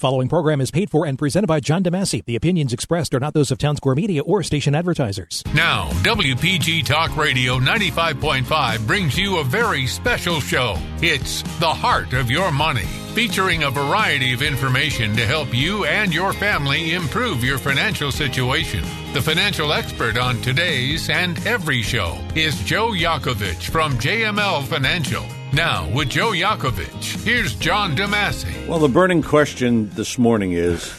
The following program is paid for and presented by John DeMasi. The opinions expressed are not those of Townsquare Media or station advertisers. Now, WPG Talk Radio 95.5 brings you a very special show. It's The Heart of Your Money, featuring a variety of information to help you and your family improve your financial situation. The financial expert on today's and every show is Joe Yakovich from JML Financial. Now, with Joe Yakovich, here's John DeMasi. Well, the burning question this morning is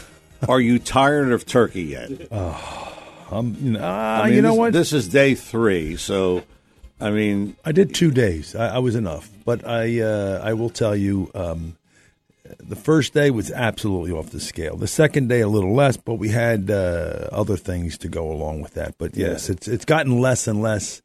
Are you tired of turkey yet? You know, ah, I mean, you know this, what? This is day three, so I mean, I did two days. I, I was enough, but I uh, I will tell you, um, the first day was absolutely off the scale. The second day a little less, but we had uh, other things to go along with that. But yes, it's it's gotten less and less.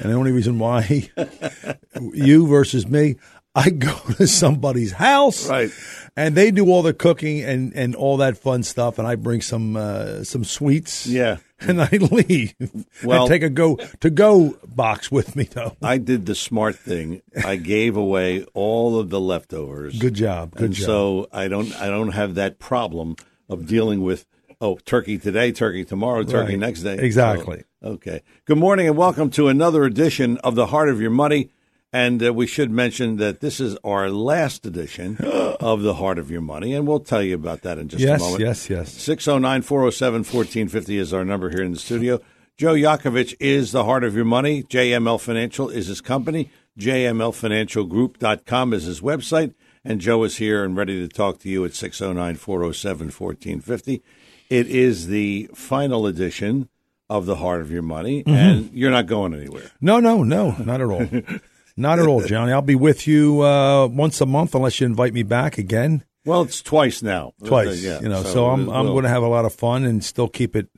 And the only reason why you versus me, I go to somebody's house, Right. and they do all the cooking and, and all that fun stuff, and I bring some uh, some sweets, Yeah. and I leave. Well- I take a go to go box with me though. I did the smart thing. I gave away all of the leftovers. Good job, good and job. so I don't I don't have that problem of dealing with oh turkey today, turkey tomorrow, turkey Right. next day. Exactly. So, okay. Good morning and welcome to another edition of the Heart of Your Money. And uh, we should mention that this is our last edition of the Heart of Your Money, and we'll tell you about that in just yes, a moment. yes, yes. 609 407 1450 is our number here in the studio. Joe Yakovich is the heart of your money. JML Financial is his company. JMLFinancialGroup.com is his website. And Joe is here and ready to talk to you at 609 407 1450. It is the final edition of the heart of your money, and you're not going anywhere. No, no, no, not at all. not at all, Johnny. I'll be with you uh, once a month unless you invite me back again. Well, it's twice now. Twice, Yeah, you know. So, I'm I'm going to have a lot of fun and still keep it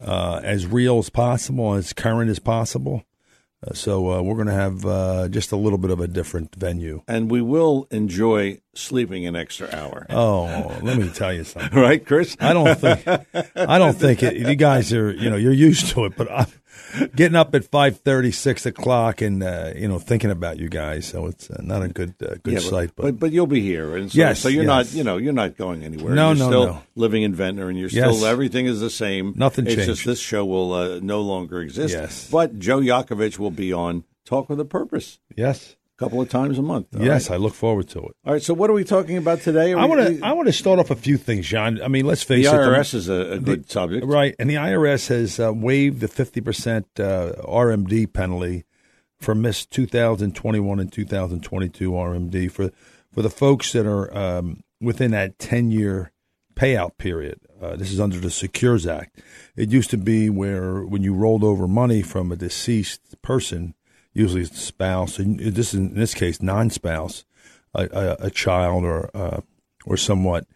uh, as real as possible, as current as possible. Uh, so uh, we're going to have uh, just a little bit of a different venue. And we will enjoy sleeping an extra hour. Oh, let me tell you something. Right, Chris? I don't think I don't think it, you guys are you know you're used to it, but I'm getting up at five thirty, six o'clock, and uh, you know thinking about you guys. So it's uh, not a good uh, good Yeah, sight, but, but but you'll be here, and so, Yes, so you're not you know you're not going anywhere. No, you're no, still no. living in Ventnor, and you're Yes. still everything is the same. Nothing It's just this show will uh, no longer exist. Yes. but Joe Yakovich will be on Talk with a Purpose yes, couple of times a month. yes, right? I look forward to it. All right. So what are we talking about today? Are I want to I want to start off a few things, John. I mean, let's the face it. The IRS is a, a good subject. Right, and the IRS has uh, waived the fifty percent uh, RMD penalty for missed 2021 and 2022 RMD for for the folks that are um, within that ten year payout period. Uh, this is under the Secures Act. It used to be where when you rolled over money from a deceased person, usually it's spouse, and this is in this case non-spouse, a, a, a child or uh, or somewhat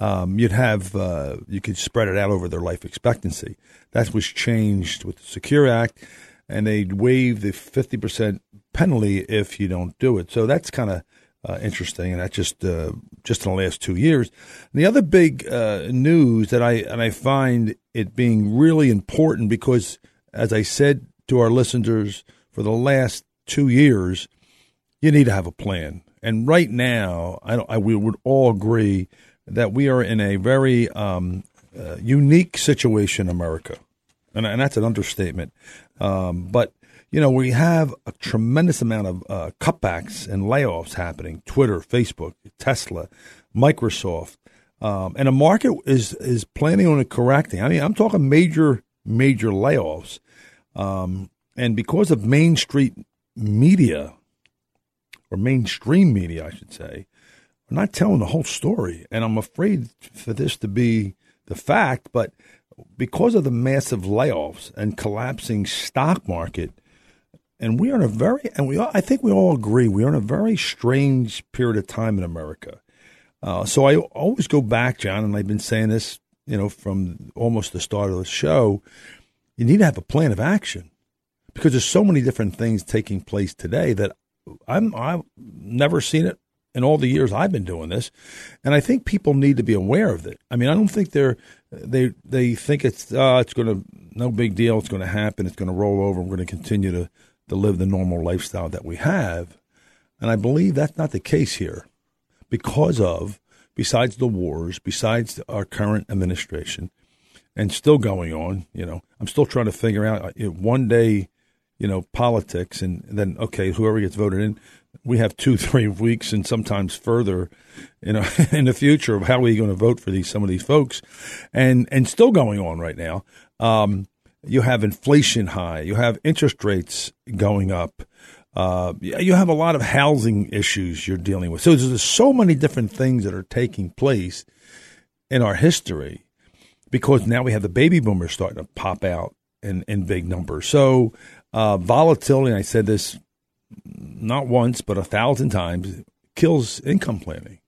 um, you'd have uh, you could spread it out over their life expectancy. That was changed with the Secure Act, and they waive the fifty percent penalty if you don't do it. So that's kind of uh, interesting, and that's just uh, just in the last two years. And the other big uh, news that I and I find it being really important because, as I said to our listeners for the last two years, you need to have a plan. And right now, I, I we would all agree that we are in a very um, uh, unique situation in America, and, and that's an understatement. Um, but you know, we have a tremendous amount of uh, cutbacks and layoffs happening. Twitter, Facebook, Tesla, Microsoft, um, and the market is is planning on it correcting. I mean, I'm talking major major layoffs, um, and because of Main Street media or mainstream media, I should say, are not telling the whole story. And I'm afraid for this to be the fact, but because of the massive layoffs and collapsing stock market, and we are in a very, and we, I think we all agree, we are in a very strange period of time in America. Uh, so I always go back, John, and I've been saying this, you know, from almost the start of the show. You need to have a plan of action because there's so many different things taking place today that I'm I've never seen it in all the years I've been doing this, and I think people need to be aware of it. I mean, I don't think they're they they think it's uh, it's going to no big deal. It's going to happen. It's going to roll over. We're going to continue to to live the normal lifestyle that we have, and I believe that's not the case here because of besides the wars, besides our current administration, and still going on. You know, I'm still trying to figure out one day, you know, politics, and then okay, whoever gets voted in, we have two, three weeks, and sometimes further, you know, in the future of how are we going to vote for these some of these folks, and and still going on right now. Um, you have inflation high, you have interest rates going up. Uh, you have a lot of housing issues you're dealing with. So there's so many different things that are taking place in our history because now we have the baby boomers starting to pop out in, in big numbers. So uh, volatility, I said this not once, but a thousand times, kills income planning.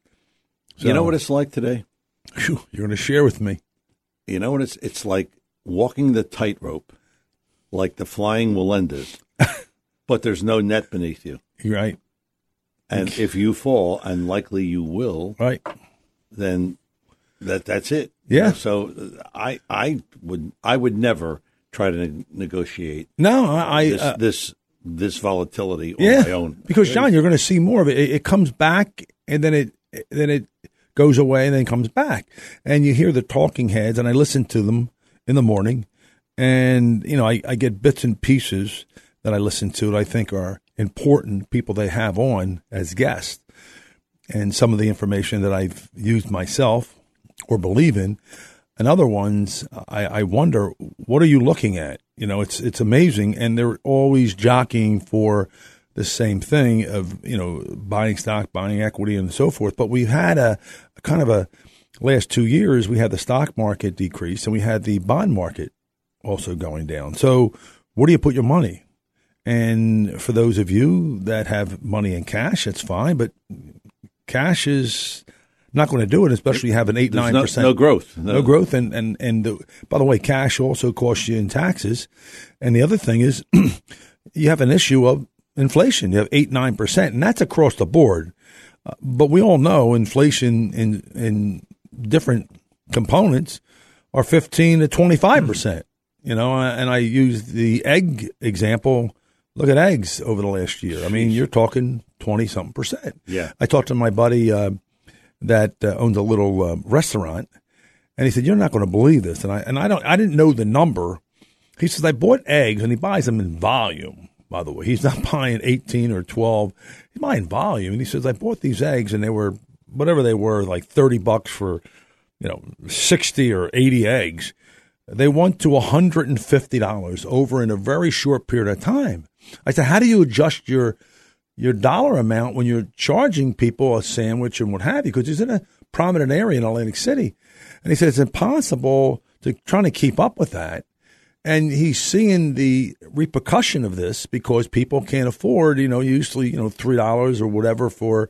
So, you know what it's like today? You're going to share with me. You know what it's it's like walking the tightrope, like the flying Wallendas, but there's no net beneath you. Right. And if you fall, and likely you will, Right. then that that's it. Yeah. So uh, I I would I would never try to ne- negotiate No, I. this uh, this this volatility on yeah, my own. because John, you're going to see more of it. it. It comes back, and then it then it goes away, and then comes back, and you hear the talking heads, and I listen to them in the morning, and you know I, I get bits and pieces that I listen to that I think are important people they have on as guests, and some of the information that I've used myself or believe in. And other ones, I, I wonder, what are you looking at? You know, it's it's amazing, and they're always jockeying for the same thing of you know buying stock, buying equity, and so forth. But we've had a, a kind of a last two years. We had the stock market decrease, and we had the bond market also going down. So, where do you put your money? And for those of you that have money in cash, it's fine, but cash is not going to do it, especially you have an eight There's nine no, percent. no growth. no growth and and and the, by the way cash also costs you in taxes. And the other thing is you have an issue of inflation. You have 8 9% and that's across the board. Uh, but we all know inflation in in different components are 15 to 25% you know and I use the egg example. Look at eggs over the last year. I mean you're talking 20 something percent. Yeah. i talked to my buddy uh, that uh, owns a little uh, restaurant, and he said, "You're not going to believe this." And I and I don't I didn't know the number. He says I bought eggs, and he buys them in volume. By the way, he's not buying 18 or 12. He's buying volume, and he says I bought these eggs, and they were whatever they were, like 30 bucks for you know 60 or 80 eggs. They went to $150 over in a very short period of time. I said, how do you adjust your your dollar amount when you're charging people a sandwich and what have you, because he's in a prominent area in Atlantic City. And he said it's impossible to trying to keep up with that. And he's seeing the repercussion of this because people can't afford, you know, usually, you know, three dollars or whatever for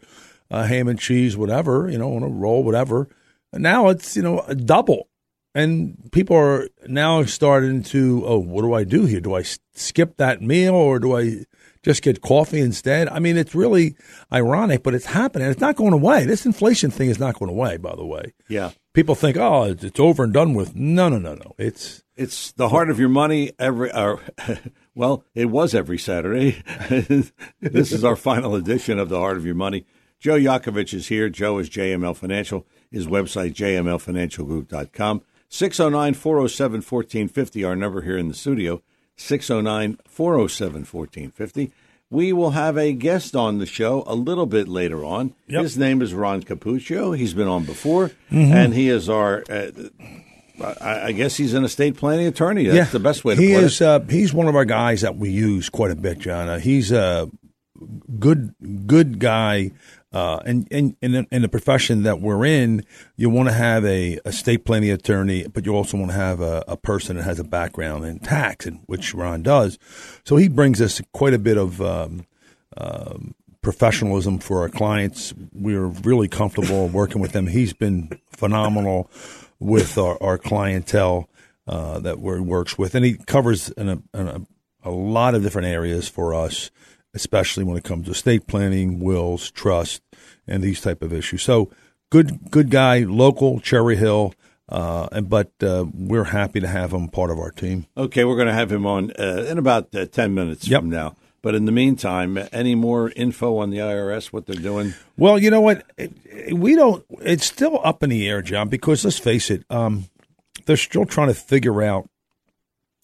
uh, ham and cheese, whatever, you know, on a roll, whatever. And now it's, you know, a double. And people are now starting to, oh, what do I do here? Do I skip that meal or do I just get coffee instead? I mean, it's really ironic, but it's happening. It's not going away. This inflation thing is not going away, by the way. Yeah. People think, oh, it's over and done with. No, no, no, no. It's It's the heart of your money every. Uh, well, it was every Saturday. this is our final edition of the Heart of Your Money. Joe Yakovich is here. Joe is JML Financial. His website jmlfinancialgroup.com. 609-407-1450, our number here in the studio. 609-407-1450. We will have a guest on the show a little bit later on. Yep. His name is Ron Capuccio. He's been on before, and he is our. Uh, I, I guess he's an estate planning attorney. That's the best way to he put is, it. Uh, he's one of our guys that we use quite a bit, John. Uh, he's a good good guy. Uh, and and in, the profession that we're in, you want to have a estate planning attorney, but you also want to have a, a person that has a background in tax, and which Ron does. So he brings us quite a bit of um, um, professionalism for our clients. We're really comfortable working with him. He's been phenomenal with our, our clientele uh, that we works with, and he covers in a, a, a lot of different areas for us, especially when it comes to estate planning, wills, trust, and these type of issues. So, good good guy, local Cherry Hill, uh, and but uh, we're happy to have him part of our team. Okay, we're going to have him on uh, in about uh, 10 minutes Yep. from now. But in the meantime, any more info on the IRS, what they're doing? Well, you know what? It- it- we don't. It's still up in the air, John. Because let's face it, um, they're still trying to figure out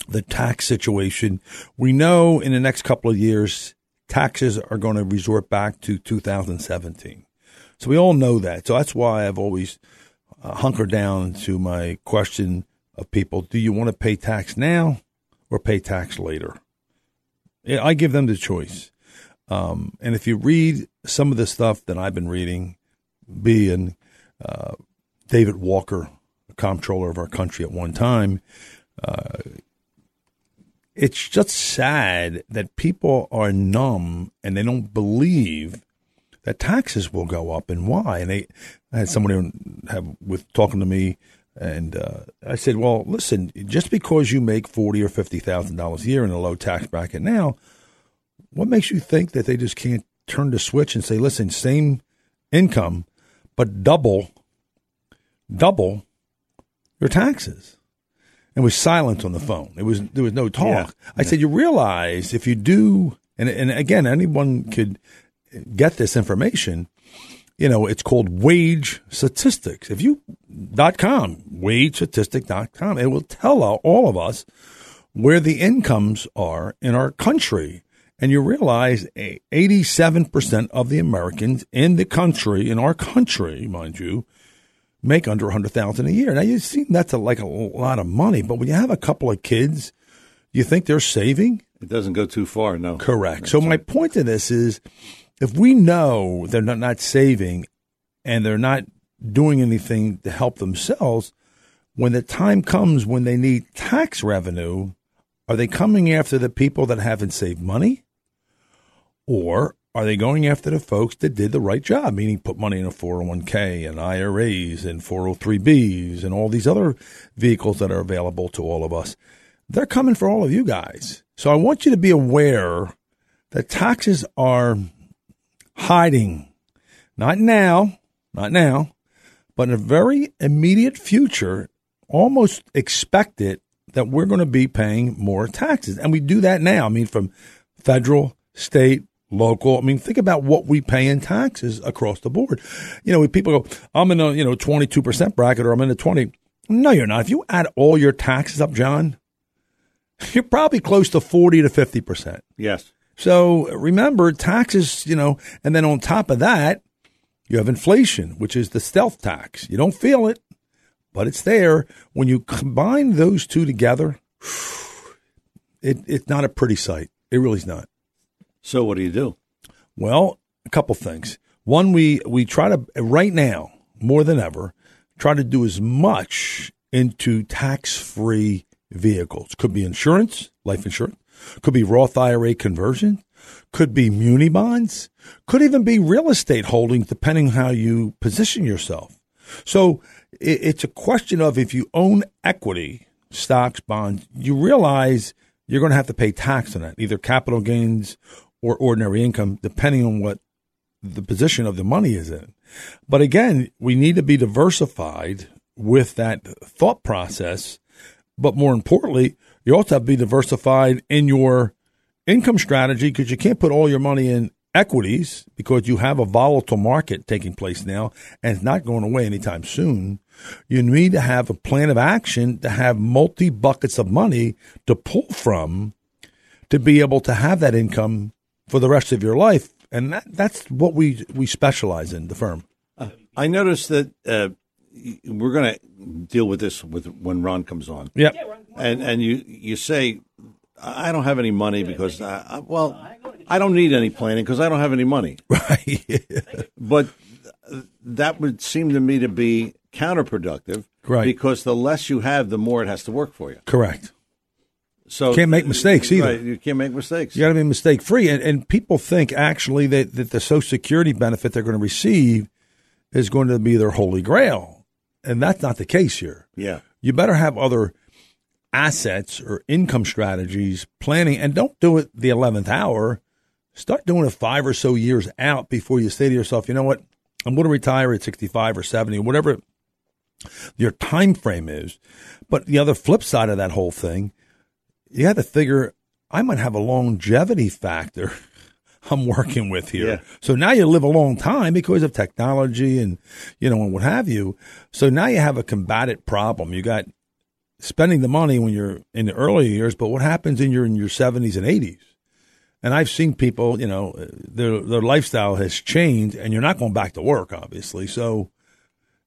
the tax situation. We know in the next couple of years, taxes are going to resort back to 2017. So we all know that. So that's why I've always uh, hunkered down to my question of people: Do you want to pay tax now or pay tax later? Yeah, I give them the choice. Um, and if you read some of the stuff that I've been reading, being uh, David Walker, comptroller of our country at one time, uh, it's just sad that people are numb and they don't believe that taxes will go up and why. And they, I had somebody have with talking to me, and uh, I said, "Well, listen, just because you make forty or fifty thousand dollars a year in a low tax bracket now, what makes you think that they just can't turn the switch and say, listen, same income, but double, double your taxes? And was silent on the phone. It was there was no talk. I said, you realize if you do, and and again, anyone could get this information. You know, it's called wage statistics. If you dot com wage wagestatistic.com, it will tell all of us where the incomes are in our country. And you realize 87% of the Americans in the country, in our country, mind you, make under 100000 a year. Now, you see that's a, like a lot of money, but when you have a couple of kids, you think they're saving? It doesn't go too far, no. Correct. So my point to this is if we know they're not, not saving and they're not doing anything to help themselves, when the time comes when they need tax revenue, are they coming after the people that haven't saved money? Or are they going after the folks that did the right job, meaning put money in a 401k and IRAs and 403bs and all these other vehicles that are available to all of us? They're coming for all of you guys. So I want you to be aware that taxes are hiding. Not now, not now, but in a very immediate future, almost expect it that we're going to be paying more taxes. And we do that now. I mean, from federal, state, local. I mean, think about what we pay in taxes across the board. You know, when people go, I'm in a, you know, 22% bracket or I'm in a 20. No, you're not. If you add all your taxes up, John, you're probably close to 40 to 50%. Yes. So remember taxes, you know, and then on top of that, you have inflation, which is the stealth tax. You don't feel it, but it's there. When you combine those two together, it, it's not a pretty sight. It really is not. So what do you do? Well, a couple things. One, we we try to right now more than ever try to do as much into tax free vehicles. Could be insurance, life insurance. Could be Roth IRA conversion. Could be muni bonds. Could even be real estate holdings, depending how you position yourself. So it's a question of if you own equity, stocks, bonds, you realize you're going to have to pay tax on that, either capital gains or ordinary income, depending on what the position of the money is in. But again, we need to be diversified with that thought process. But more importantly, you also have to be diversified in your income strategy because you can't put all your money in equities because you have a volatile market taking place now and it's not going away anytime soon. You need to have a plan of action to have multi buckets of money to pull from to be able to have that income for the rest of your life. And that, that's what we, we specialize in, the firm. I noticed that uh, we're going to deal with this with when Ron comes on. Yep. And and you you say I don't have any money because I, I, well I don't need any planning because I don't have any money. Right. But uh, that would seem to me to be counterproductive. Right. Because the less you have, the more it has to work for you. Correct. So Can't make mistakes either. Right, you can't make mistakes. You got to be mistake free. And, and people think actually that, that the Social Security benefit they're going to receive is going to be their holy grail. And that's not the case here. Yeah. You better have other assets or income strategies planning and don't do it the 11th hour. Start doing it five or so years out before you say to yourself, you know what? I'm going to retire at 65 or 70, whatever your time frame is. But the other flip side of that whole thing, you have to figure I might have a longevity factor I'm working with here. Yeah. So now you live a long time because of technology and, you know, and what have you. So now you have a combated problem. You got spending the money when you're in the early years, but what happens in your in your 70s and 80s? And I've seen people, you know, their their lifestyle has changed, and you're not going back to work, obviously. So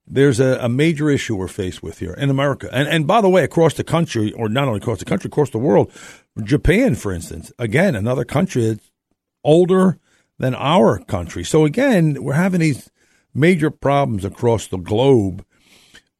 there's a, a major issue we're faced with here in America. And and by the way, across the country, or not only across the country, across the world, Japan, for instance, again, another country that's older than our country. So again, we're having these major problems across the globe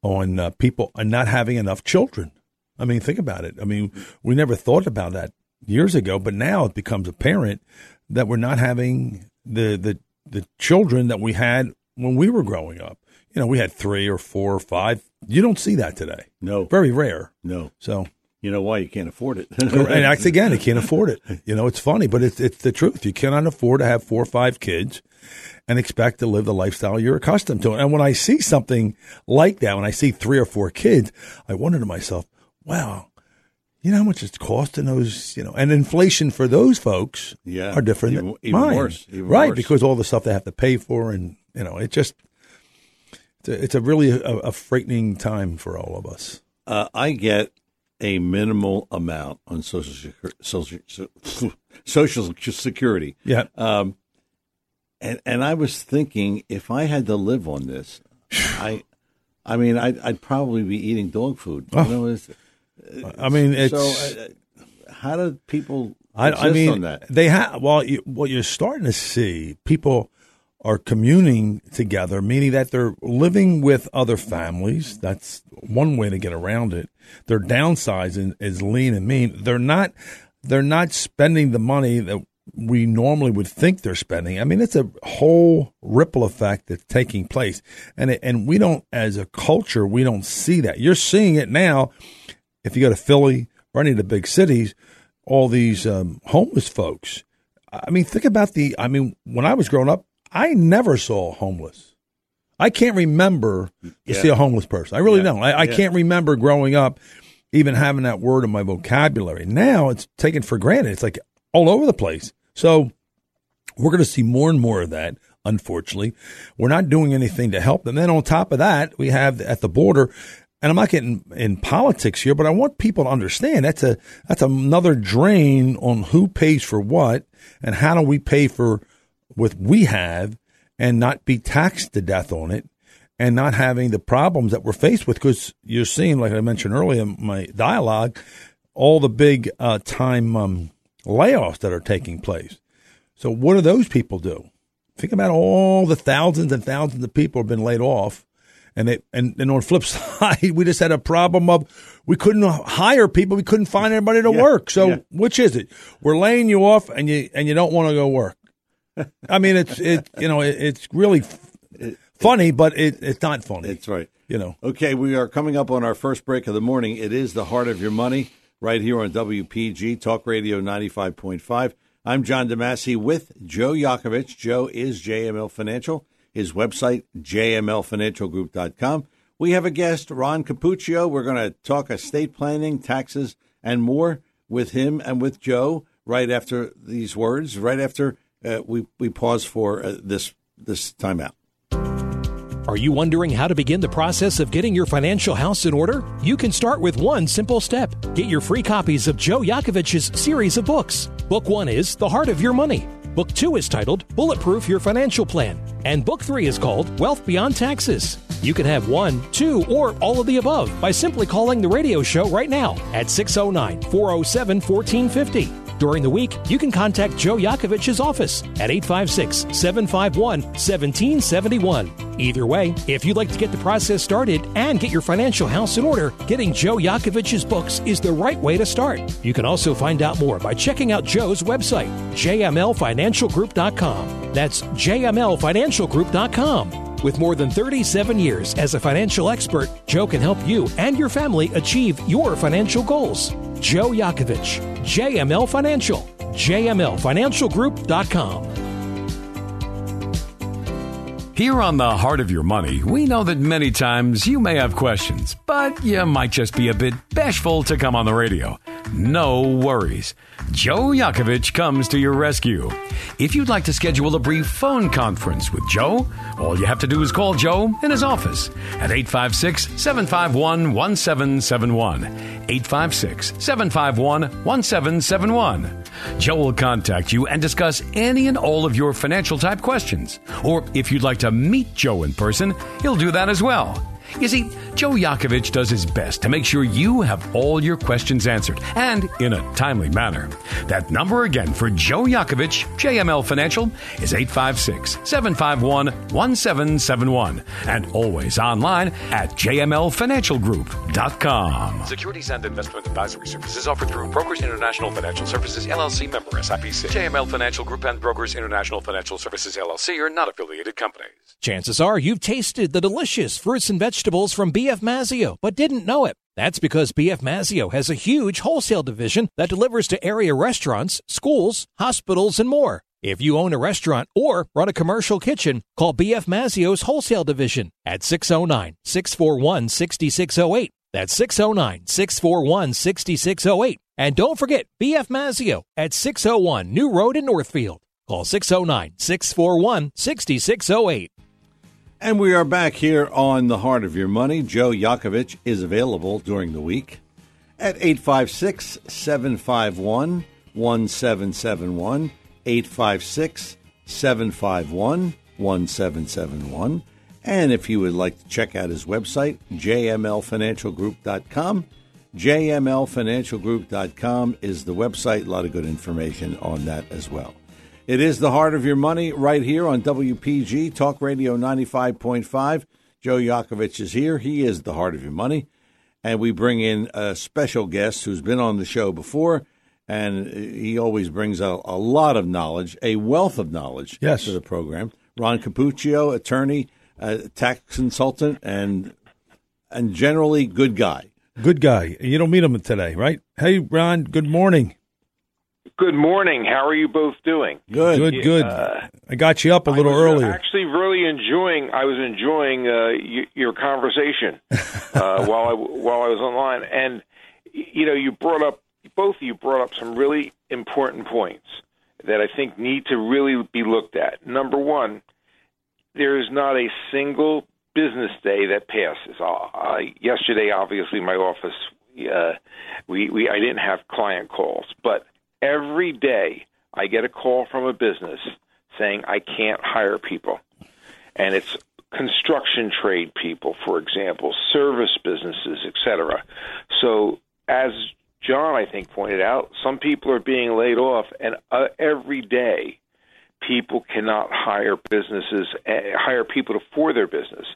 on uh, people and not having enough children. I mean, think about it. I mean, we never thought about that years ago, but now it becomes apparent that we're not having the the the children that we had when we were growing up. You know, we had three or four or five. You don't see that today. No. Very rare. No. So You know why? You can't afford it. and that's again, you can't afford it. You know, it's funny, but it's it's the truth. You cannot afford to have four or five kids and expect to live the lifestyle you're accustomed to. And when I see something like that, when I see three or four kids, I wonder to myself, wow, you know how much it's costing those, you know, and inflation for those folks Yeah, are different even- than even mine. worse, even right, worse. because all the stuff they have to pay for and, you know, it just, it's a, it's a really a, a frightening time for all of us. Uh, I get a minimal amount on social Secu- social so- social security, Yeah. Um, and and I was thinking if I had to live on this, I, I mean, I'd, I'd probably be eating dog food. You know, it's, I mean, it's, so uh, how do people I, I mean, on that? they have. Well, you, what you're starting to see, people are communing together, meaning that they're living with other families. That's one way to get around it. Their downsizing is lean and mean. They're not. They're not spending the money that we normally would think they're spending. I mean, it's a whole ripple effect that's taking place, and it, and we don't, as a culture, we don't see that. You're seeing it now. If you go to Philly or any of the big cities, all these um, homeless folks. I mean, think about the. I mean, when I was growing up, I never saw homeless. I can't remember to Yeah. see a homeless person. I really Yeah. don't. I, I Yeah. can't remember growing up even having that word in my vocabulary. Now it's taken for granted. It's like all over the place. So we're going to see more and more of that. Unfortunately, we're not doing anything to help them. Then on top of that, we have at the border, and I'm not getting in politics here, but I want people to understand that's a that's another drain on who pays for what and how do we pay for what we have and not be taxed to death on it and not having the problems that we're faced with because you're seeing, like I mentioned earlier in my dialogue, all the big uh, time um, layoffs that are taking place. So what do those people do? Think about all the thousands and thousands of people have been laid off. And it, and, and on the flip side, we just had a problem of we couldn't hire people. We couldn't find anybody to Yeah, work. So yeah. which is it? We're laying you off and you, and you don't want to go work. I mean, it's, it, you know, it, it's really f- funny, but it, it's not funny. That's right. you know, Okay, we are coming up on our first break of the morning. It is the heart of your money right here on WPG Talk Radio 95.5. I'm John DeMasi with Joe Yakovich. Joe is JML Financial. His website, jmlfinancialgroup.com. We have a guest, Ron Capuccio. We're going to talk estate planning, taxes, and more with him and with Joe right after these words, right after uh, we, we pause for uh, this, this timeout. Are you wondering how to begin the process of getting your financial house in order? You can start with one simple step. Get your free copies of Joe Yakovich's series of books. Book one is The Heart of Your Money. Book two is titled Bulletproof Your Financial Plan. And book three is called Wealth Beyond Taxes. You can have one, two, or all of the above by simply calling the radio show right now at 609 407 1450. During the week, you can contact Joe Yakovich's office at 856 751 1771. Either way, if you'd like to get the process started and get your financial house in order, getting Joe Yakovich's books is the right way to start. You can also find out more by checking out Joe's website, jmlfinancialgroup.com. That's jmlfinancialgroup.com. With more than 37 years as a financial expert, Joe can help you and your family achieve your financial goals. Joe Yakovich, JML Financial, jmlfinancialgroup.com. Here on the Heart of Your Money, we know that many times you may have questions, but you might just be a bit bashful to come on the radio. No worries. Joe Yakovich comes to your rescue. If you'd like to schedule a brief phone conference with Joe, all you have to do is call Joe in his office at 856 751 1771. 856 751 1771. Joe will contact you and discuss any and all of your financial type questions. Or if you'd like to meet Joe in person, he'll do that as well. You see, Joe Yakovich does his best to make sure you have all your questions answered and in a timely manner. That number again for Joe Yakovich, JML Financial, is 856 751 1771 and always online at jmlfinancialgroup.com. Securities and investment advisory services offered through Brokers International Financial Services LLC member SIPC. JML Financial Group and Brokers International Financial Services LLC are not affiliated companies. Chances are you've tasted the delicious fruits and vegetables from BF Mazzeo, but didn't know it. That's because BF Mazzeo has a huge wholesale division that delivers to area restaurants, schools, hospitals, and more. If you own a restaurant or run a commercial kitchen, call BF Mazzeo's wholesale division at 609 641 6608. That's 609 641 6608. And don't forget BF Mazzeo at 601 New Road in Northfield. Call 609 641 6608. And we are back here on The Heart of Your Money. Joe Yakovich is available during the week at 856 751 1771. 856 751 1771. And if you would like to check out his website, jmlfinancialgroup.com. jmlfinancialgroup.com is the website. A lot of good information on that as well. It is the heart of your money right here on WPG Talk Radio 95.5. Joe Yakovich is here. He is the heart of your money. And we bring in a special guest who's been on the show before, and he always brings a, a lot of knowledge, a wealth of knowledge Yes. to the program. Ron Capuccio, attorney, uh, tax consultant, and and generally good guy. Good guy. You don't meet him today, right? Hey, Ron. Good morning. Good morning. How are you both doing? Good. Good. Good. I got you up a little I was earlier. Actually, really enjoying. I was enjoying uh, y- your conversation uh, while I while I was online, and you know, you brought up both of you brought up some really important points that I think need to really be looked at. Number one, there is not a single business day that passes. Uh, uh, yesterday, obviously, my office uh, we, we I didn't have client calls, but every day I get a call from a business saying I can't hire people, and it's construction trade people, for example, service businesses, etc. So as John, I think, pointed out, some people are being laid off, and uh, every day people cannot hire businesses, uh, hire people for their business,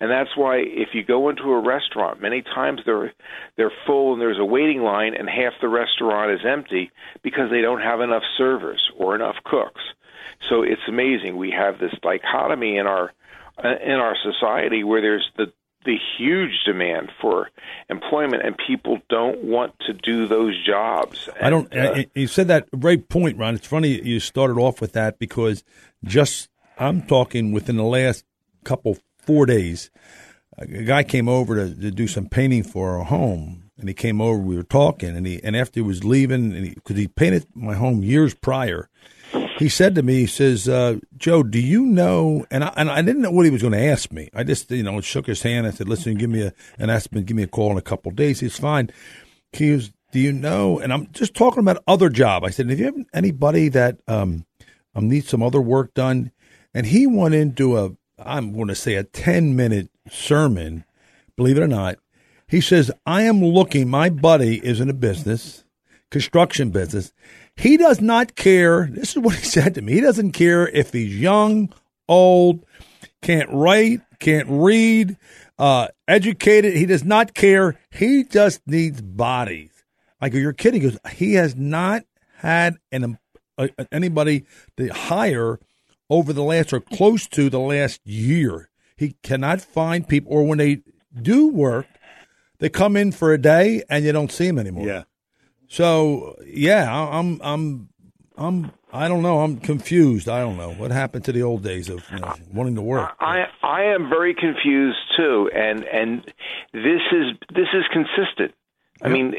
and that's why if you go into a restaurant, many times they're they're full and there's a waiting line, and half the restaurant is empty because they don't have enough servers or enough cooks. So it's amazing we have this dichotomy in our uh, in our society where there's the the huge demand for employment and people don't want to do those jobs. I don't. Uh, I- you said that right point, Ron. It's funny you started off with that because just I'm talking within the last couple four days, a guy came over to, to do some painting for our home, and he came over. We were talking, and he and after he was leaving, and because he, painted my home years prior, he said to me, he says, uh, "Joe, do you know?" And I, and I didn't know what he was going to ask me. I just you know shook his hand. I said, "Listen, give me a and asked him give me a call in a couple of days." He's fine. He was, "Do you know?" And I'm just talking about other job. I said, "Have you have anybody that um, um needs some other work done?" And he went into a I'm going to say a 10 minute sermon. Believe it or not, he says, "I am looking. My buddy is in a business, construction business." He does not care. This is what he said to me. He doesn't care if he's young, old, can't write, can't read, uh, educated. He does not care. He just needs bodies. I go, you're kidding. He goes, he has not had an anybody to hire over the last or close to the last year. He cannot find people, or when they do work, they come in for a day and you don't see them anymore. Yeah. So yeah, I'm I'm I'm I don't know. I'm confused. I don't know what happened to the old days of you know, wanting to work. I I am very confused too, and and this is this is consistent. I mean,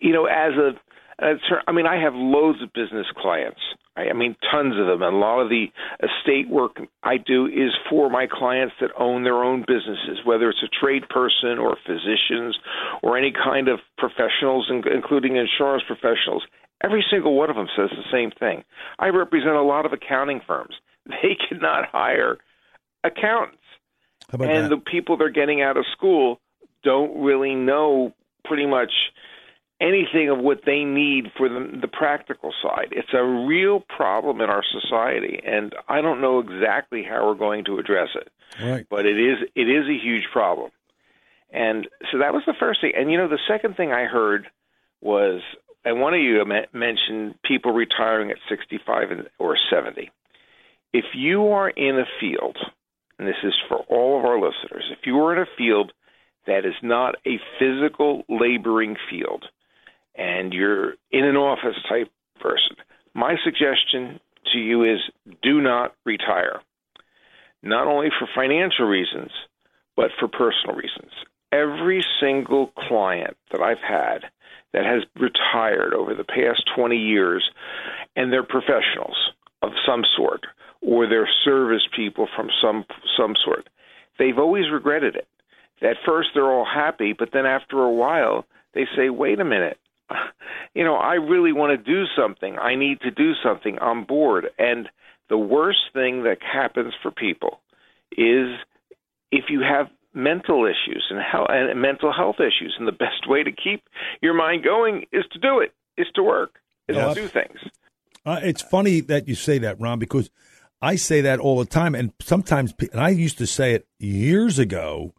you know, as a, Uh, as I mean, I have loads of business clients. I, I mean, tons of them. And a lot of the estate work I do is for my clients that own their own businesses, whether it's a trade person or physicians or any kind of professionals, including insurance professionals. Every single one of them says the same thing. I represent a lot of accounting firms. They cannot hire accountants. and that? the people they're getting out of school don't really know pretty much anything of what they need for the, the practical side. It's a real problem in our society, and I don't know exactly how we're going to address it. Right. But it is it is a huge problem. And so that was the first thing. And you know, the second thing I heard was, and one of you mentioned people retiring at 65 or 70. If you are in a field, and this is for all of our listeners, if you are in a field that is not a physical laboring field, and you're in an office type person, my suggestion to you is do not retire. Not only for financial reasons, but for personal reasons. Every single client that I've had that has retired over the past 20 years, and they're professionals of some sort, or they're service people from some some sort, they've always regretted it. At first, they're all happy, but then after a while, they say, "Wait a minute, you know, I really want to do something. I need to do something. I'm bored. And the worst thing that happens for people is if you have mental issues and, health, and mental health issues, and the best way to keep your mind going is to do it, is to work, is to do things. Uh, it's funny that you say that, Ron, because I say that all the time, and sometimes, and I used to say it years ago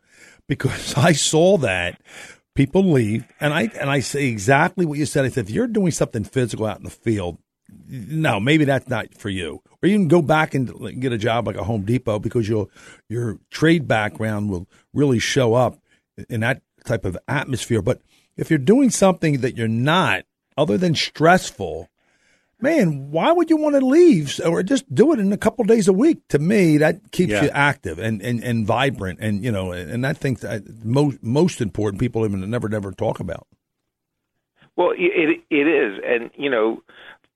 because I saw that people leave, and I and I say exactly what you said. I said if you're doing something physical out in the field, no, maybe that's not for you. Or you can go back and get a job like a Home Depot because your your trade background will really show up in that type of atmosphere. But if you're doing something that you're not, other than stressful, man, why would you want to leave or just do it in a couple days a week? To me, that keeps yeah. you active and, and, and vibrant, and you know, and I think that most most important people even never never talk about. Well, it it is, and you know,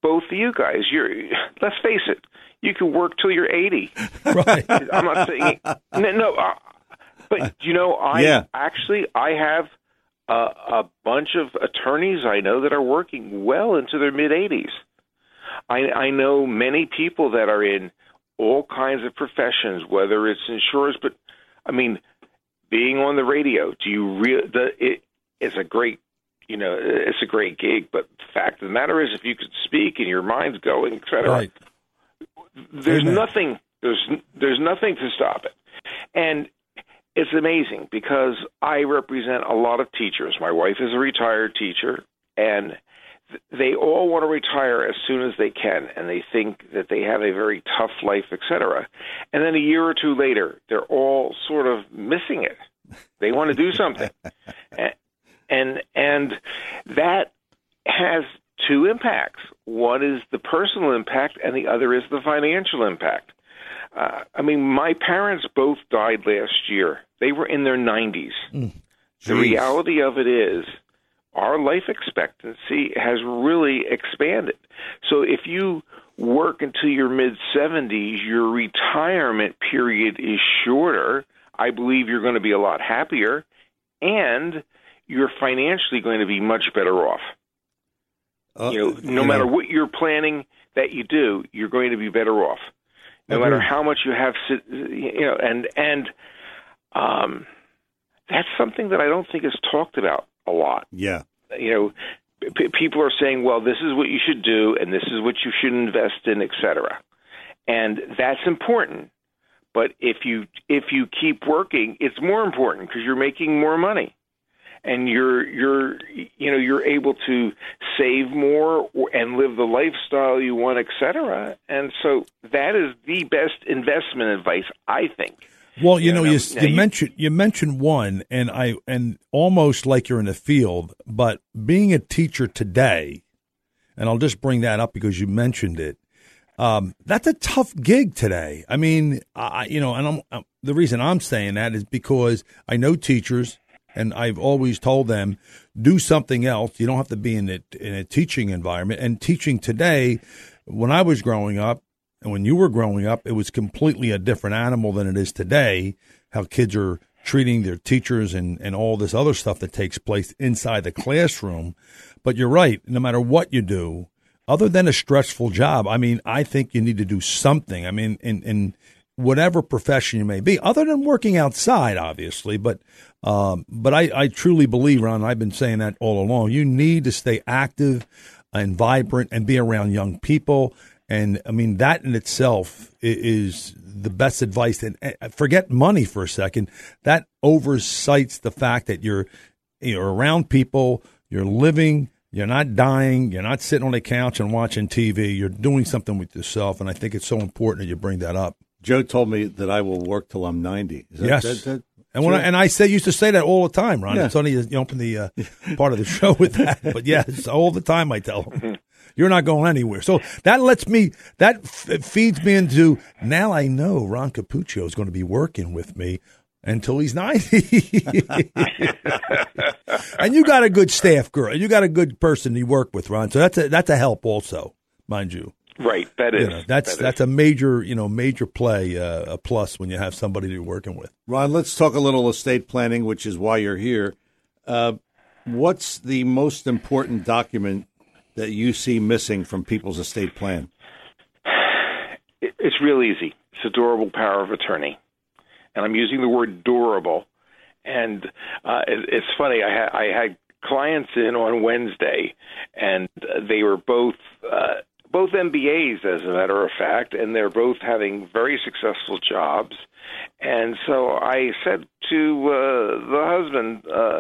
both of you guys, you're let's face it, you can work till you're eighty. Right. I'm not saying no, no uh, but you know, I yeah. actually I have. a bunch of attorneys I know that are working well into their mid 80s. I, I know many people that are in all kinds of professions, whether it's insurance, but I mean, being on the radio. Do you real the it is a great you know it's a great gig, but the fact of the matter is, if you could speak and your mind's going, etc. Right. There's Amen. nothing. There's there's nothing to stop it, and it's amazing because I represent a lot of teachers. My wife is a retired teacher, and they all want to retire as soon as they can and they think that they have a very tough life etc and then a year or two later they're all sort of missing it. They want to do something. And and that has two impacts. One is the personal impact and the other is the financial impact. Uh, i mean my parents both died last year. They were in their 90s mm, the reality of it is our life expectancy has really expanded. So if you work until your mid 70s, your retirement period is shorter. I believe you're going to be a lot happier and you're financially going to be much better off. Uh, you know, no matter what you're planning that you do, you're going to be better off. No matter how much you have, you know, and and um, that's something that I don't think is talked about a lot. Yeah. You know, p- people are saying, well, this is what you should do, and this is what you should invest in, et cetera. And that's important. But if you if you keep working, it's more important because you're making more money, and you're you're you know you're able to save more and live the lifestyle you want, et cetera. And so that is the best investment advice, I think. Well, you, know, know, you, you you- mentioned you mentioned one, and I and almost like you're in the field, but being a teacher today, and I'll just bring that up because you mentioned it. Um, that's a tough gig today. I mean, I you know, and I'm, i the reason I'm saying that is because I know teachers, And I've always told them, do something else. You don't have to be in a, in a teaching environment. And teaching today, when I was growing up, and when you were growing up, it was completely a different animal than it is today. How kids are treating their teachers and, and all this other stuff that takes place inside the classroom. But you're right. No matter what you do, other than a stressful job, I mean, I think you need to do something. I mean, in, in whatever profession you may be, other than working outside, obviously. But um, but I, I truly believe, Ron, I've been saying that all along. You need to stay active and vibrant and be around young people. And I mean, that in itself is the best advice. And forget money for a second. That oversights the fact that you're you're around people, you're living you're not dying. You're not sitting on a couch and watching TV. You're doing something with yourself, and I think it's so important that you bring that up. Joe told me that I will work till I'm 90. That, yes. That, that, and when I, and I say used to say that all the time, Ron. Yeah. It's only you open the uh, part of the show with that, but yes, all the time I tell them you're not going anywhere. So that lets me that f- feeds me into now I know Ron Cappuccio is going to be working with me until he's 90. and you got a good staff girl. You got a good person you work with, Ron. So that's a, that's a help also, mind you. Right, that is. You know, that's that that's is. a major, you know, major play, uh, a plus when you have somebody you're working with. Ron, let's talk a little estate planning, which is why you're here. Uh, what's the most important document that you see missing from people's estate plan? It's real easy. It's a durable power of attorney and I'm using the word durable. And uh, it's funny. I, ha- I had clients in on Wednesday, and they were both uh, both MBAs, as a matter of fact, and they're both having very successful jobs. And so I said to uh, the husband, uh,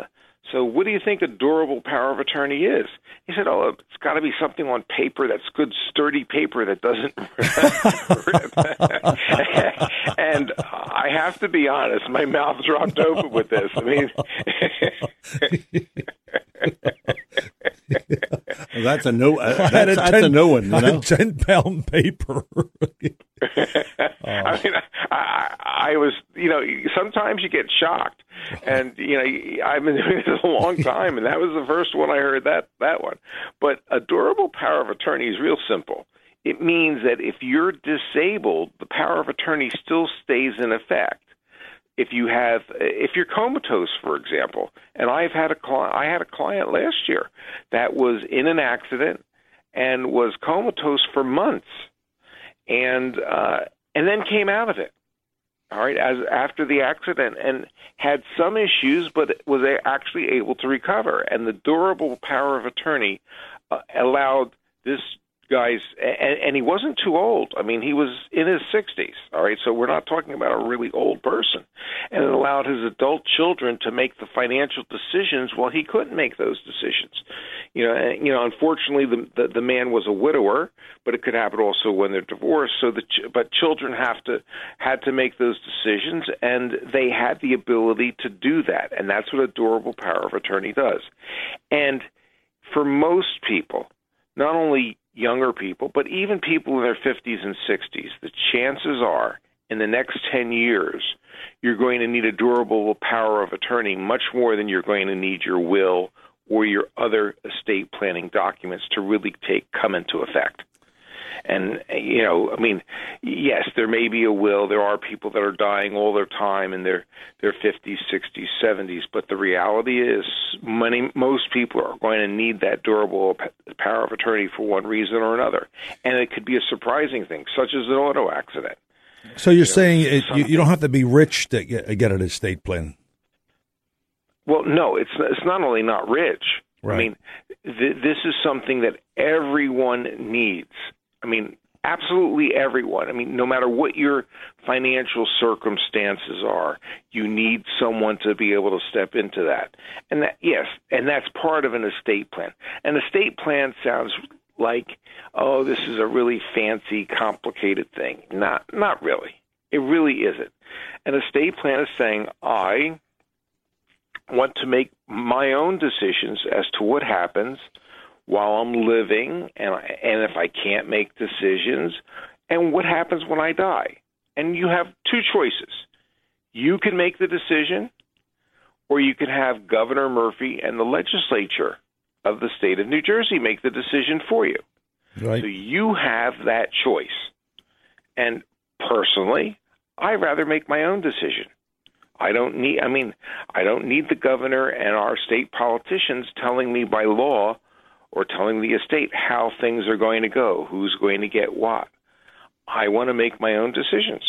so, what do you think a durable power of attorney is? He said, "Oh, it's got to be something on paper that's good, sturdy paper that doesn't." and I have to be honest, my mouth dropped open with this. I mean, well, that's a no. Uh, that's, a that's 10, a no one. You know? ten pound paper. I mean, I, I was, you know, sometimes you get shocked, and you know, I've been doing this a long time, and that was the first one I heard that that one. But a durable power of attorney is real simple. It means that if you're disabled, the power of attorney still stays in effect if you have if you're comatose for example and i've had a client i had a client last year that was in an accident and was comatose for months and uh and then came out of it. All right as after the accident and had some issues but was actually able to recover. And the durable power of attorney uh, allowed this guys, and, and he wasn't too old. I mean, he was in his 60s. All right, so we're not talking about a really old person, and it allowed his adult children to make the financial decisions while he couldn't make those decisions. You know, and, you know. Unfortunately, the, the the man was a widower, but it could happen also when they're divorced. So the ch- but children have to had to make those decisions, and they had the ability to do that, and that's what a durable power of attorney does. And for most people, not only younger people, but even people in their 50s and 60s, the chances are in the next 10 years, you're going to need a durable power of attorney much more than you're going to need your will or your other estate planning documents to really take come into effect. And you know, I mean, yes, there may be a will. There are people that are dying all their time in their their 50s, 60s, 70s. But the reality is, many most people are going to need that durable power of attorney for one reason or another, and it could be a surprising thing, such as an auto accident. So you're you saying know, it, you, you don't have to be rich to get, get an estate plan? Well, no, it's it's not only not rich. Right. I mean, th- this is something that everyone needs. I mean, absolutely everyone. I mean, no matter what your financial circumstances are, you need someone to be able to step into that. And that, yes, and that's part of an estate plan. An estate plan sounds like, oh, this is a really fancy, complicated thing. Not, not really. It really isn't. An estate plan is saying, I want to make my own decisions as to what happens while I'm living, and and if I can't make decisions, and what happens when I die. And you have two choices: you can make the decision, or you can have Governor Murphy and the legislature of the state of New Jersey make the decision for you. Right. So you have that choice. And personally, I rather make my own decision. I don't need I mean, I don't need the governor and our state politicians telling me by law or telling the estate how things are going to go, who's going to get what. I want to make my own decisions.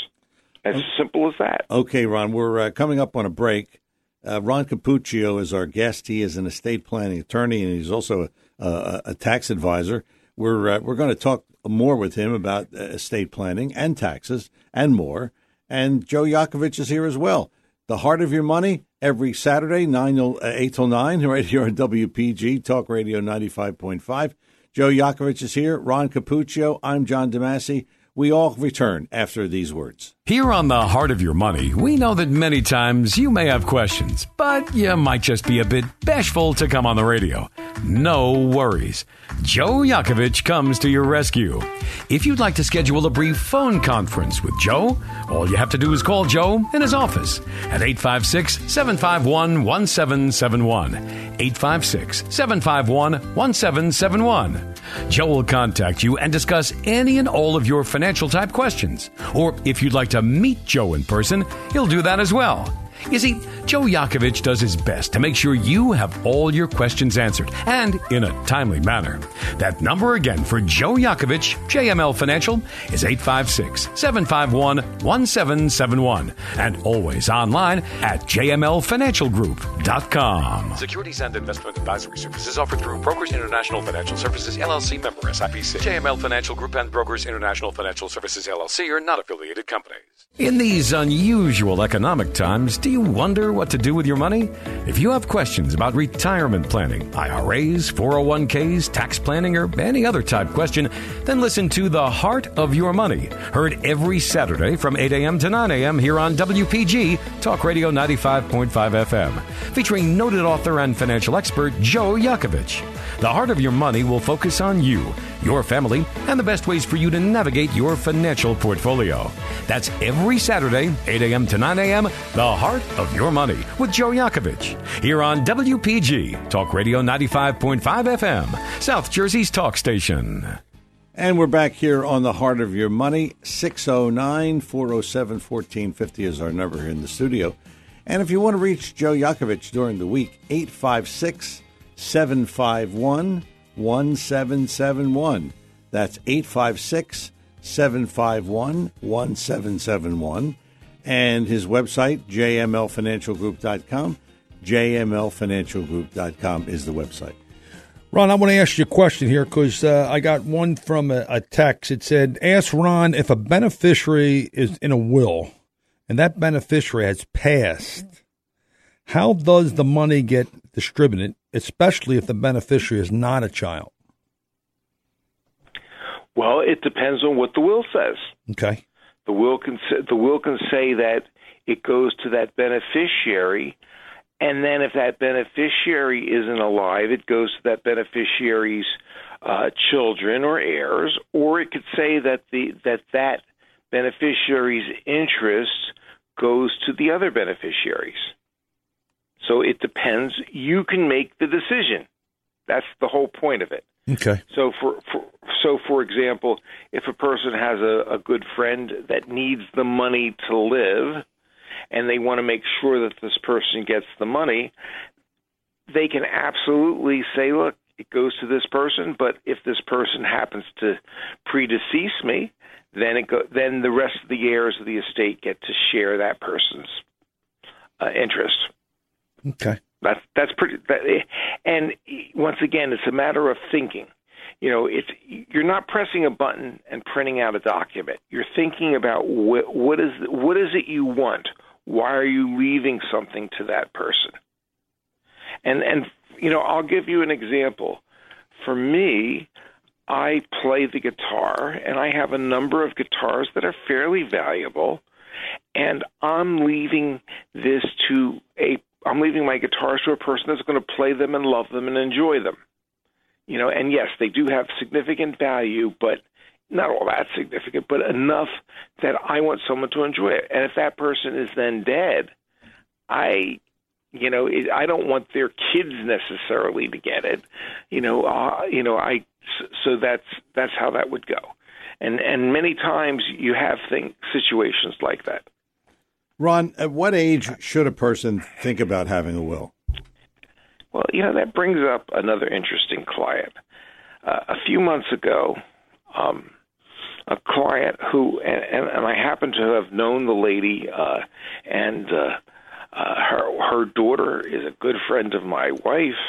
As simple as that. Okay, Ron, we're uh, coming up on a break. Uh, Ron Cappuccio is our guest. He is an estate planning attorney, and he's also a, a, a tax advisor. We're uh, we're going to talk more with him about uh, estate planning and taxes and more. And Joe Yakovich is here as well. The heart of your money every Saturday, nine till, uh, eight till nine, right here on WPG Talk Radio ninety five point five. Joe Yakovich is here. Ron Cappuccio. I'm John DeMasi. We all return after these words. Here on the Heart of Your Money, we know that many times you may have questions, but you might just be a bit bashful to come on the radio. No worries. Joe Yakovich comes to your rescue. If you'd like to schedule a brief phone conference with Joe, all you have to do is call Joe in his office at 856 751 1771. 856 751 1771. Joe will contact you and discuss any and all of your financial type questions. Or if you'd like to meet Joe in person, he'll do that as well. You see, Joe Yakovich does his best to make sure you have all your questions answered and in a timely manner. That number again for Joe Yakovich, JML Financial, is 856 751 1771 and always online at jmlfinancialgroup.com. Securities and investment advisory services offered through Brokers International Financial Services LLC member SIPC. JML Financial Group and Brokers International Financial Services LLC are not affiliated companies. In these unusual economic times, do you wonder what to do with your money? If you have questions about retirement planning, IRAs, 401ks, tax planning, or any other type question, then listen to The Heart of Your Money, heard every Saturday from 8 a.m. to 9 a.m. here on WPG, Talk Radio 95.5 FM, featuring noted author and financial expert Joe Yakovich. The Heart of Your Money will focus on you, your family, and the best ways for you to navigate your financial portfolio. That's every Saturday, 8 a.m. to 9 a.m., The Heart of Your Money with Joe Yakovich. Here on WPG, Talk Radio 95.5 FM, South Jersey's talk station. And we're back here on the heart of your money. 609 407 1450 is our number here in the studio. And if you want to reach Joe Yakovich during the week, 856 751 1771. That's 856 751 1771. And his website, jmlfinancialgroup.com. jmlfinancialgroup.com is the website. Ron, I want to ask you a question here because uh, I got one from a, a text. It said, Ask Ron if a beneficiary is in a will and that beneficiary has passed, how does the money get distributed, especially if the beneficiary is not a child? Well, it depends on what the will says. Okay. The will can say, the will can say that it goes to that beneficiary, and then if that beneficiary isn't alive, it goes to that beneficiary's uh, children or heirs, or it could say that the that that beneficiary's interest goes to the other beneficiaries. So it depends. You can make the decision. That's the whole point of it. Okay. So for, for so for example, if a person has a, a good friend that needs the money to live, and they want to make sure that this person gets the money, they can absolutely say, "Look, it goes to this person." But if this person happens to predecease me, then it go, then the rest of the heirs of the estate get to share that person's uh, interest. Okay. That's that's pretty. That, eh, and once again, it's a matter of thinking. You know, it's you're not pressing a button and printing out a document. You're thinking about what what is what is it you want. Why are you leaving something to that person? And and you know, I'll give you an example. For me, I play the guitar, and I have a number of guitars that are fairly valuable, and I'm leaving this to a I'm leaving my guitars to a person that's going to play them and love them and enjoy them. You know, and yes, they do have significant value, but not all that significant, but enough that I want someone to enjoy it. And if that person is then dead, I You know, it, I don't want their kids necessarily to get it. You know, uh, you know, I so that's that's how that would go, and and many times you have thing situations like that. Ron, at what age should a person think about having a will? Well, you know that brings up another interesting client. Uh, a few months ago, um, a client who and, and, and I happen to have known the lady, uh, and uh, uh, her her daughter is a good friend of my wife,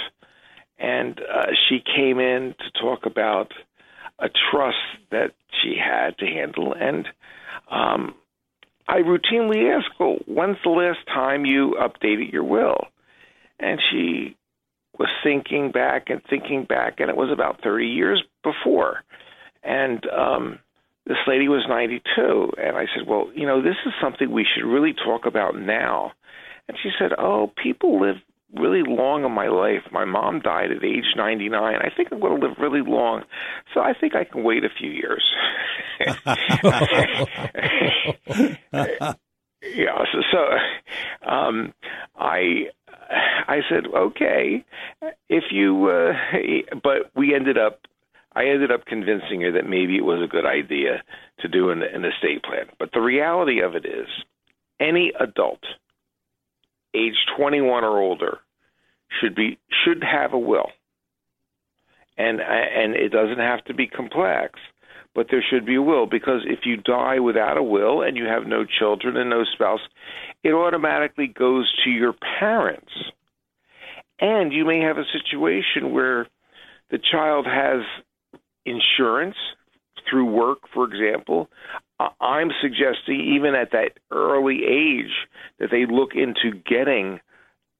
and uh, she came in to talk about a trust that she had to handle, and um, I routinely ask, "Well, when's the last time you updated your will?" And she was thinking back and thinking back, and it was about 30 years before. And um, this lady was 92. And I said, Well, you know, this is something we should really talk about now. And she said, Oh, people live really long in my life. My mom died at age 99. I think I'm going to live really long. So I think I can wait a few years. yeah. So, so um, I I said, okay, if you, uh, but we ended up, I ended up convincing her that maybe it was a good idea to do an, an estate plan. But the reality of it is, any adult, age 21 or older, should be should have a will, and and it doesn't have to be complex but there should be a will because if you die without a will and you have no children and no spouse, it automatically goes to your parents. And you may have a situation where the child has insurance through work, for example. I'm suggesting, even at that early age, that they look into getting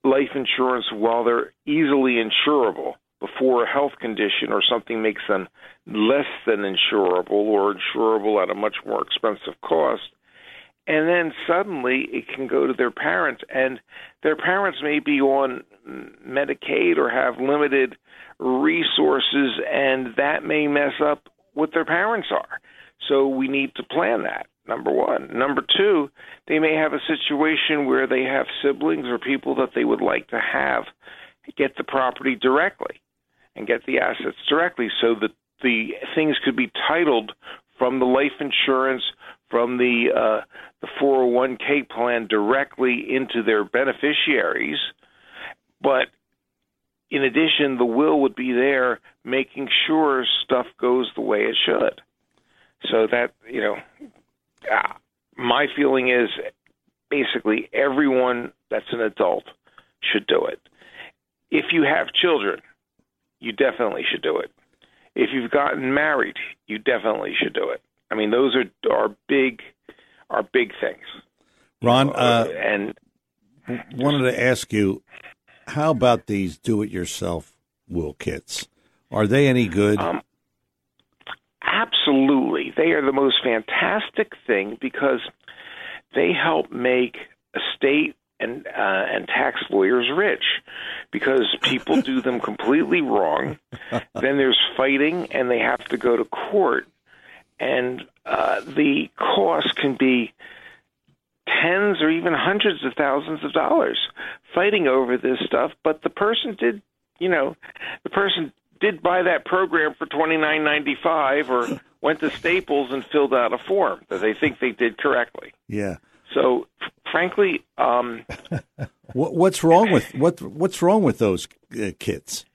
life insurance while they're easily insurable before a health condition or something makes them less than insurable or insurable at a much more expensive cost. And then suddenly it can go to their parents, and their parents may be on Medicaid or have limited resources, and that may mess up what their parents are. So we need to plan that, number one. Number two, they may have a situation where they have siblings or people that they would like to have get the property directly and get the assets directly so that the things could be titled from the life insurance from the uh, the 401k plan directly into their beneficiaries but in addition the will would be there making sure stuff goes the way it should so that you know uh, my feeling is basically everyone that's an adult should do it if you have children you definitely should do it. If you've gotten married, you definitely should do it. I mean, those are are big are big things. Ron, uh, uh, and wanted to ask you, how about these do-it-yourself will kits? Are they any good? Um, absolutely, they are the most fantastic thing because they help make estate and uh, and tax lawyers rich because people do them completely wrong. then there's fighting, and they have to go to court, and uh, the cost can be tens or even hundreds of thousands of dollars fighting over this stuff. But the person did, you know, the person did buy that program for twenty nine ninety five or went to Staples and filled out a form that they think they did correctly. Yeah. So, frankly, um, what, what's wrong with what? What's wrong with those uh, kits?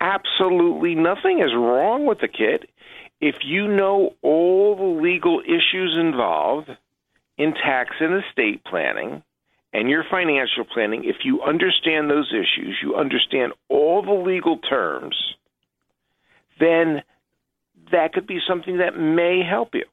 Absolutely nothing is wrong with the kit. If you know all the legal issues involved in tax and estate planning and your financial planning, if you understand those issues, you understand all the legal terms, then that could be something that may help you.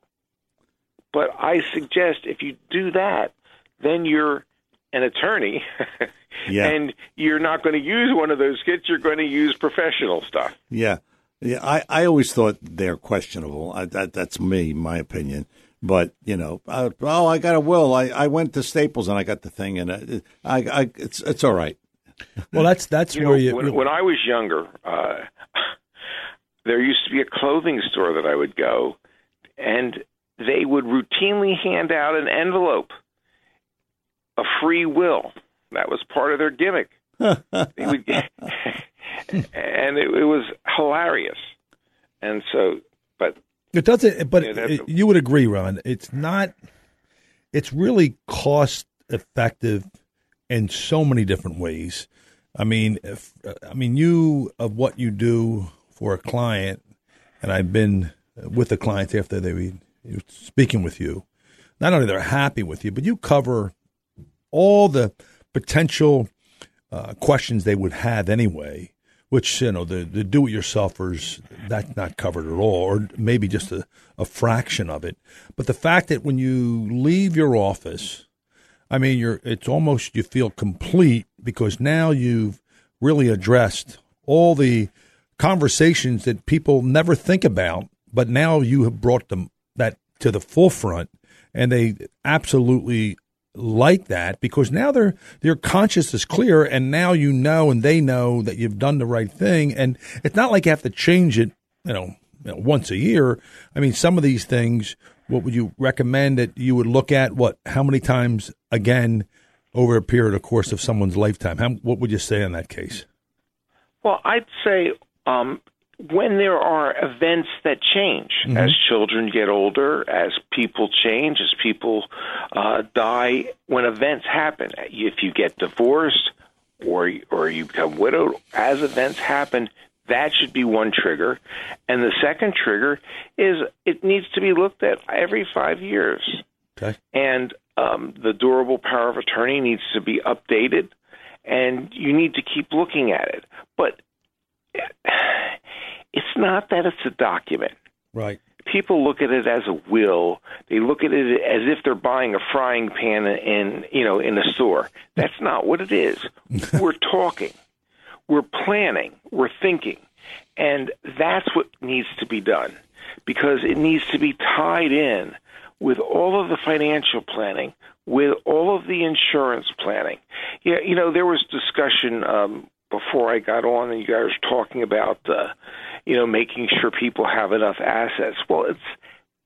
But I suggest if you do that, then you're an attorney, yeah. and you're not going to use one of those kits. You're going to use professional stuff. Yeah, yeah. I, I always thought they're questionable. I, that, that's me, my opinion. But you know, I, oh, I got a will. I, I went to Staples and I got the thing, and I, I, I it's it's all right. Well, that's that's you where know, you. When, when I was younger, uh, there used to be a clothing store that I would go, and they would routinely hand out an envelope, a free will. That was part of their gimmick. they would, and it, it was hilarious. And so, but It doesn't, but it- you would agree, Ron. It's not. It's really cost effective in so many different ways. I mean, if, I mean, you of what you do for a client, and I've been with the clients after they were speaking with you. Not only they're happy with you, but you cover all the potential uh, questions they would have anyway, which you know the the do-it-yourselfers that's not covered at all, or maybe just a, a fraction of it. But the fact that when you leave your office, I mean, you're it's almost you feel complete because now you've really addressed all the conversations that people never think about, but now you have brought them that to the forefront, and they absolutely like that because now their their conscience is clear, and now you know and they know that you've done the right thing, and it's not like you have to change it, you know, you know, once a year. I mean, some of these things. What would you recommend that you would look at? What? How many times again over a period of course of someone's lifetime? How, what would you say in that case? Well, I'd say um, when there are events that change as children get older, as people change, as people uh, die, when events happen, if you get divorced or or you become widowed, as events happen, that should be one trigger. And the second trigger is it needs to be looked at every five years Okay. and um, the durable power of attorney needs to be updated, and you need to keep looking at it. But it's not that it's a document. Right. People look at it as a will. They look at it as if they're buying a frying pan in you know in a store. That's not what it is. We're talking. We're planning. We're thinking. And that's what needs to be done because it needs to be tied in with all of the financial planning, with all of the insurance planning. Yeah, you know, there was discussion um, before I got on, and you guys were talking about, uh, you know, making sure people have enough assets. Well, it's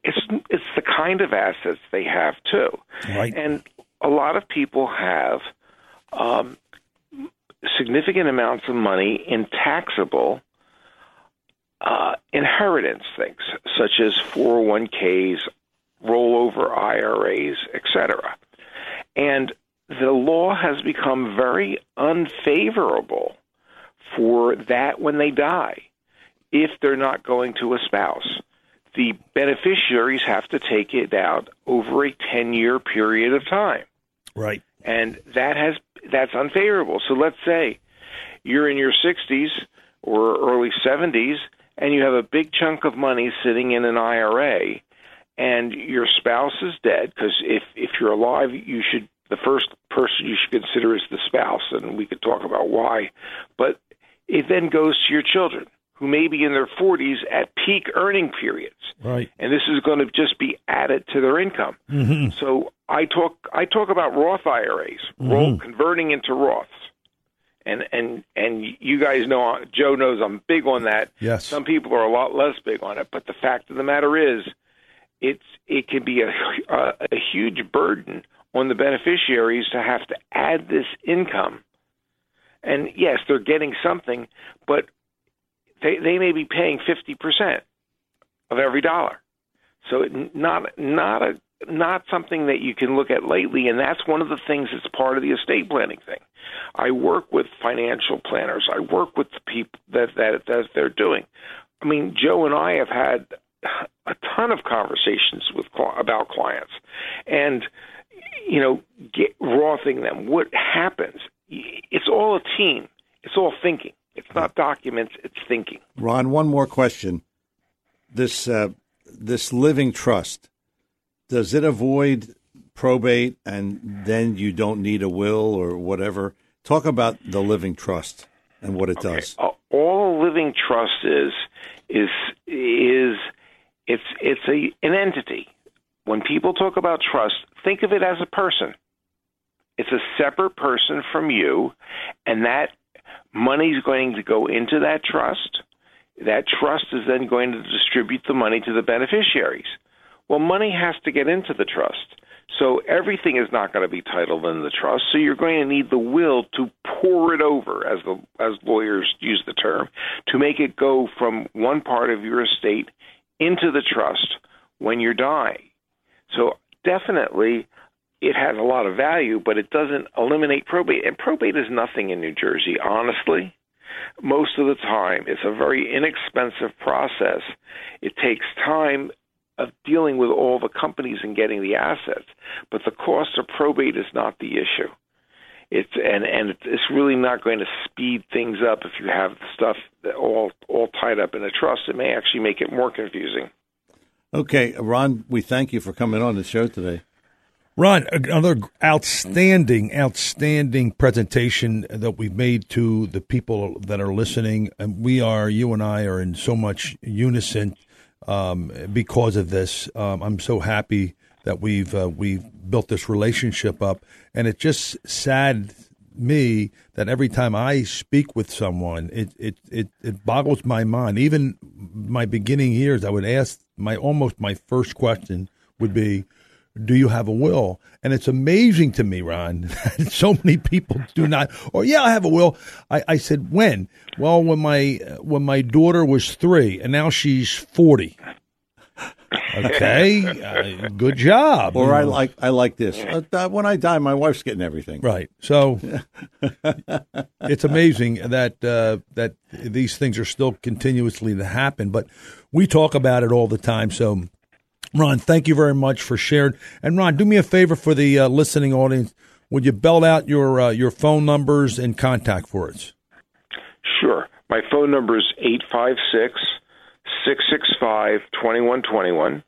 it's it's the kind of assets they have too, Right. and a lot of people have um, significant amounts of money in taxable uh, inheritance things, such as 401ks, rollover IRAs, etc. And the law has become very unfavorable for that when they die, if they're not going to a spouse. The beneficiaries have to take it out over a 10 year period of time Right. and that has that's unfavorable. So let's say you're in your 60s or early 70s and you have a big chunk of money sitting in an IRA and your spouse is dead because if if you're alive you should the first person you should consider is the spouse and we could talk about why but it then goes to your children who may be in their 40s at peak earning periods Right. and this is going to just be added to their income. Mm-hmm. So I talk I talk about Roth IRAs, mm-hmm. roll converting into Roths, and and and you guys know Joe knows I'm big on that. Yes. Some people are a lot less big on it, but the fact of the matter is, it's it can be a a, a huge burden on the beneficiaries to have to add this income. And yes, they're getting something, but they they may be paying fifty percent of every dollar. So not not a not something that you can look at lightly, and that's one of the things that's part of the estate planning thing. I work with financial planners. I work with the people that that that they're doing. I mean, Joe and I have had a ton of conversations with about clients, and you know, get, Rothing them. What happens? It's all a team. It's all thinking. It's not documents. It's thinking. Ron, one more question. This uh, this living trust does it avoid probate, and then you don't need a will or whatever? Talk about the living trust and what it does. Uh, all a living trust is is is it's it's a an entity. When people talk about trust, think of it as a person. It's a separate person from you, and that money is going to go into that trust. That trust is then going to distribute the money to the beneficiaries. Well, money has to get into the trust. So everything is not going to be titled in the trust. So you're going to need the will to pour it over, as the as lawyers use the term, to make it go from one part of your estate into the trust when you're dying. So definitely it has a lot of value, but it doesn't eliminate probate. And probate is nothing in New Jersey, honestly. Most of the time, it's a very inexpensive process. It takes time of dealing with all the companies and getting the assets, but the cost of probate is not the issue. It's and and it's really not going to speed things up if you have stuff all all tied up in a trust. It may actually make it more confusing. Okay, Ron, we thank you for coming on the show today. Ron, another outstanding, outstanding presentation that we've made to the people that are listening. And we are, you and I are in so much unison um, because of this. Um, I'm so happy that we've uh, we've built this relationship up, and it just sad me that every time I speak with someone, it it it, it boggles my mind. Even my beginning years, I would ask my almost my first question would be do you have a will? And it's amazing to me, Ron, that so many people do not. Or yeah, I have a will. I, I said when? Well, when my when my daughter was three, and now she's forty. Okay, uh, good job. Or I like I like this. Uh, when I die, my wife's getting everything. Right. So it's amazing that uh, that these things are still continuously to happen, but we talk about it all the time. So Ron, thank you very much for sharing. And Ron, do me a favor for the uh, listening audience. Would you belt out your uh, your phone numbers and contact for us? Sure. My phone number is 856 665 2121.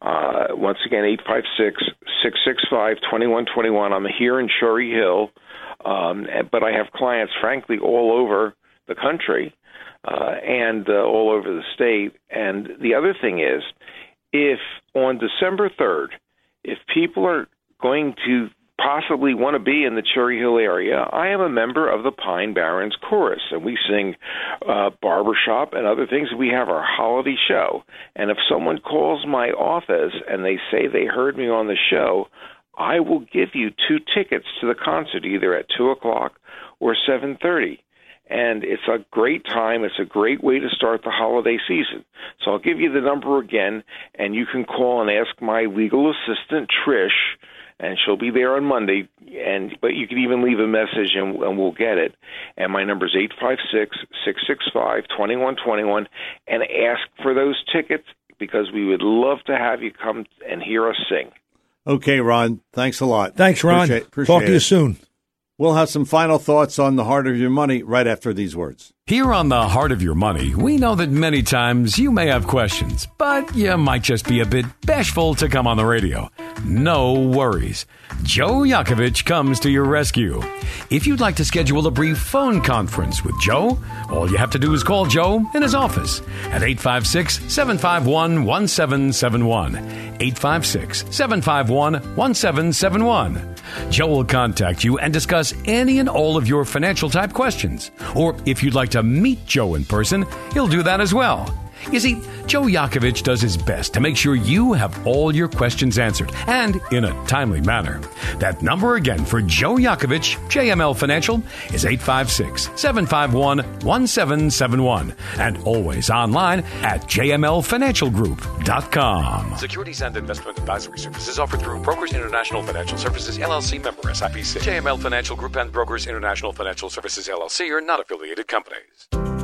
Uh, once again, 856 665 2121. I'm here in Cherry Hill, um, but I have clients, frankly, all over the country uh, and uh, all over the state. And the other thing is, if on December 3rd, if people are going to possibly want to be in the Cherry Hill area, I am a member of the Pine Barons Chorus, and we sing uh, barbershop and other things. We have our holiday show, and if someone calls my office and they say they heard me on the show, I will give you two tickets to the concert, either at two o'clock or seven thirty and it's a great time. It's a great way to start the holiday season. So I'll give you the number again, and you can call and ask my legal assistant Trish, and she'll be there on Monday. And but you can even leave a message, and, and we'll get it. And my number is eight five six six six five twenty one twenty one, and ask for those tickets because we would love to have you come and hear us sing. Okay, Ron. Thanks a lot. Thanks, Ron. Appreciate, appreciate Talk to you soon. We'll have some final thoughts on the heart of your money right after these words. Here on the Heart of Your Money, we know that many times you may have questions, but you might just be a bit bashful to come on the radio. No worries. Joe Yakovich comes to your rescue. If you'd like to schedule a brief phone conference with Joe, all you have to do is call Joe in his office at 856 751 1771. 856 751 1771. Joe will contact you and discuss any and all of your financial type questions. Or if you'd like to meet Joe in person, he'll do that as well. You see, Joe Yakovich does his best to make sure you have all your questions answered and in a timely manner. That number again for Joe Yakovich, JML Financial, is 856 751 1771 and always online at jmlfinancialgroup.com. Securities and investment advisory services offered through Brokers International Financial Services LLC member SIPC. JML Financial Group and Brokers International Financial Services LLC are not affiliated companies.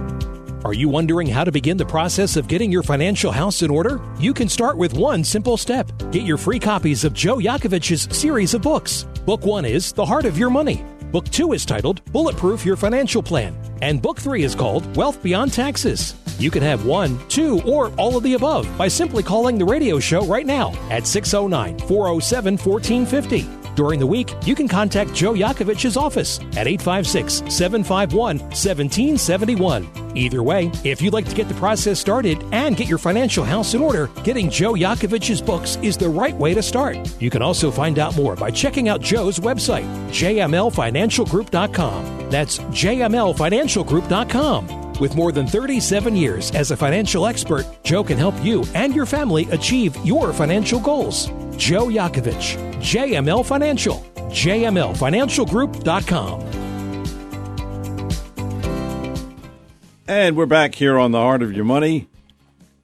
Are you wondering how to begin the process of getting your financial house in order? You can start with one simple step. Get your free copies of Joe Yakovich's series of books. Book one is The Heart of Your Money. Book two is titled Bulletproof Your Financial Plan. And book three is called Wealth Beyond Taxes. You can have one, two, or all of the above by simply calling the radio show right now at 609 407 1450. During the week, you can contact Joe Yakovich's office at 856 751 1771. Either way, if you'd like to get the process started and get your financial house in order, getting Joe Yakovich's books is the right way to start. You can also find out more by checking out Joe's website, jmlfinancialgroup.com. That's jmlfinancialgroup.com. With more than 37 years as a financial expert, Joe can help you and your family achieve your financial goals. Joe Yakovich, JML Financial, jmlfinancialgroup.com. And we're back here on the Heart of Your Money.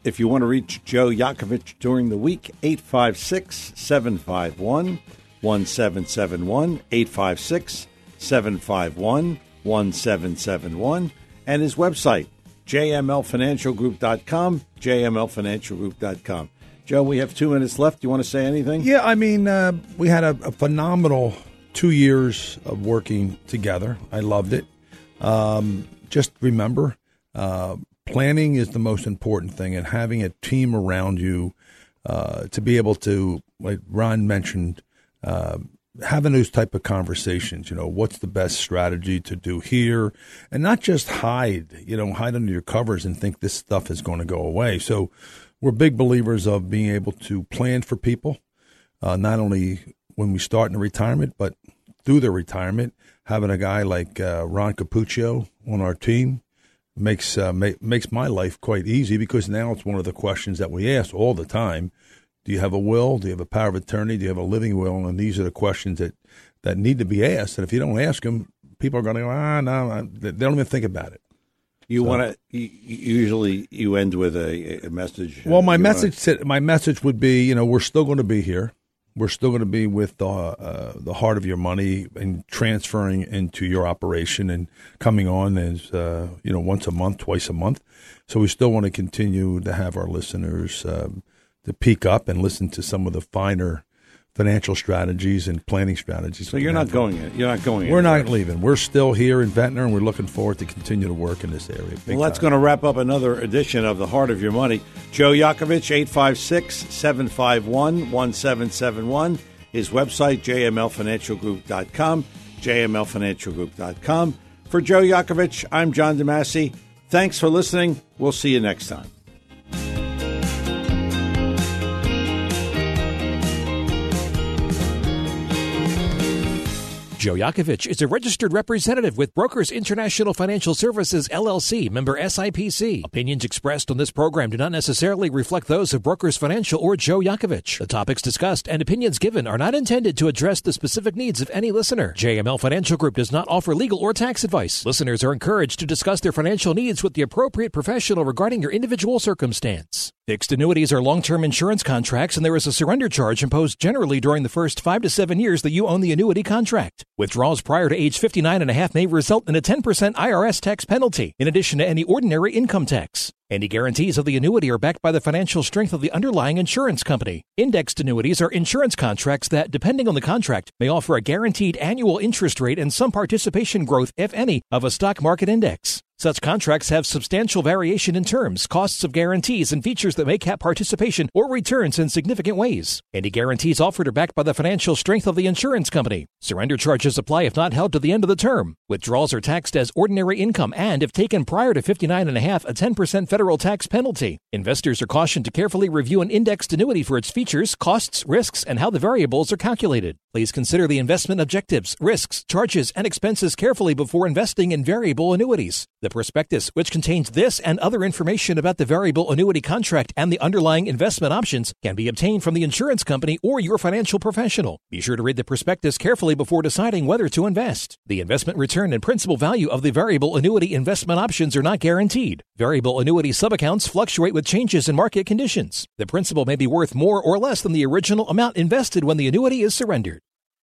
If you want to reach Joe Yakovich during the week, 856 751 1771, 856 751 1771, and his website, jmlfinancialgroup.com, jmlfinancialgroup.com. Joe, we have two minutes left. Do you want to say anything? Yeah, I mean, uh, we had a, a, phenomenal two years of working together. I loved it. Um, just remember, uh, planning is the most important thing, and having a team around you uh, to be able to, like Ron mentioned, uh, having those type of conversations. You know, what's the best strategy to do here, and not just hide. You know, hide under your covers and think this stuff is going to go away. So, we're big believers of being able to plan for people, uh, not only when we start in retirement, but through their retirement. Having a guy like uh, Ron Cappuccio on our team makes uh, ma- makes my life quite easy because now it's one of the questions that we ask all the time do you have a will? Do you have a power of attorney? Do you have a living will? And these are the questions that, that need to be asked. And if you don't ask them, people are going to go, ah, no, they don't even think about it. You so, want to usually you end with a, a message. Well, my message wanna... my message would be, you know, we're still going to be here. We're still going to be with the uh, the heart of your money and transferring into your operation and coming on as uh, you know once a month, twice a month. So we still want to continue to have our listeners. Um, to peek up and listen to some of the finer financial strategies and planning strategies. So you're not going in. You're not going. We're not leaving. We're still here in Ventnor, and we're looking forward to continue to work in this area. Well, that's going to wrap up another edition of the Heart of Your Money. Joe Yakovich, 856-751-1771. His website, jmlfinancialgroup.com, jmlfinancialgroup.com. For Joe Yakovich, I'm John DeMasi. Thanks for listening. We'll see you next time. Joe Yakovich is a registered representative with Brokers International Financial Services LLC, member SIPC. Opinions expressed on this program do not necessarily reflect those of Brokers Financial or Joe Yakovich. The topics discussed and opinions given are not intended to address the specific needs of any listener. JML Financial Group does not offer legal or tax advice. Listeners are encouraged to discuss their financial needs with the appropriate professional regarding your individual circumstance. Fixed annuities are long-term insurance contracts and there is a surrender charge imposed generally during the first five to seven years that you own the annuity contract. Withdrawals prior to age 59 and a half may result in a 10% IRS tax penalty, in addition to any ordinary income tax. Any guarantees of the annuity are backed by the financial strength of the underlying insurance company. Indexed annuities are insurance contracts that, depending on the contract, may offer a guaranteed annual interest rate and some participation growth, if any, of a stock market index. Such contracts have substantial variation in terms, costs of guarantees, and features that may cap participation or returns in significant ways. Any guarantees offered are backed by the financial strength of the insurance company. Surrender charges apply if not held to the end of the term. Withdrawals are taxed as ordinary income and, if taken prior to 59 and a half, a 10% federal tax penalty. Investors are cautioned to carefully review an indexed annuity for its features, costs, risks, and how the variables are calculated. Please consider the investment objectives, risks, charges, and expenses carefully before investing in variable annuities. The prospectus, which contains this and other information about the variable annuity contract and the underlying investment options, can be obtained from the insurance company or your financial professional. Be sure to read the prospectus carefully before deciding whether to invest. The investment return and principal value of the variable annuity investment options are not guaranteed. Variable annuity subaccounts fluctuate with changes in market conditions. The principal may be worth more or less than the original amount invested when the annuity is surrendered.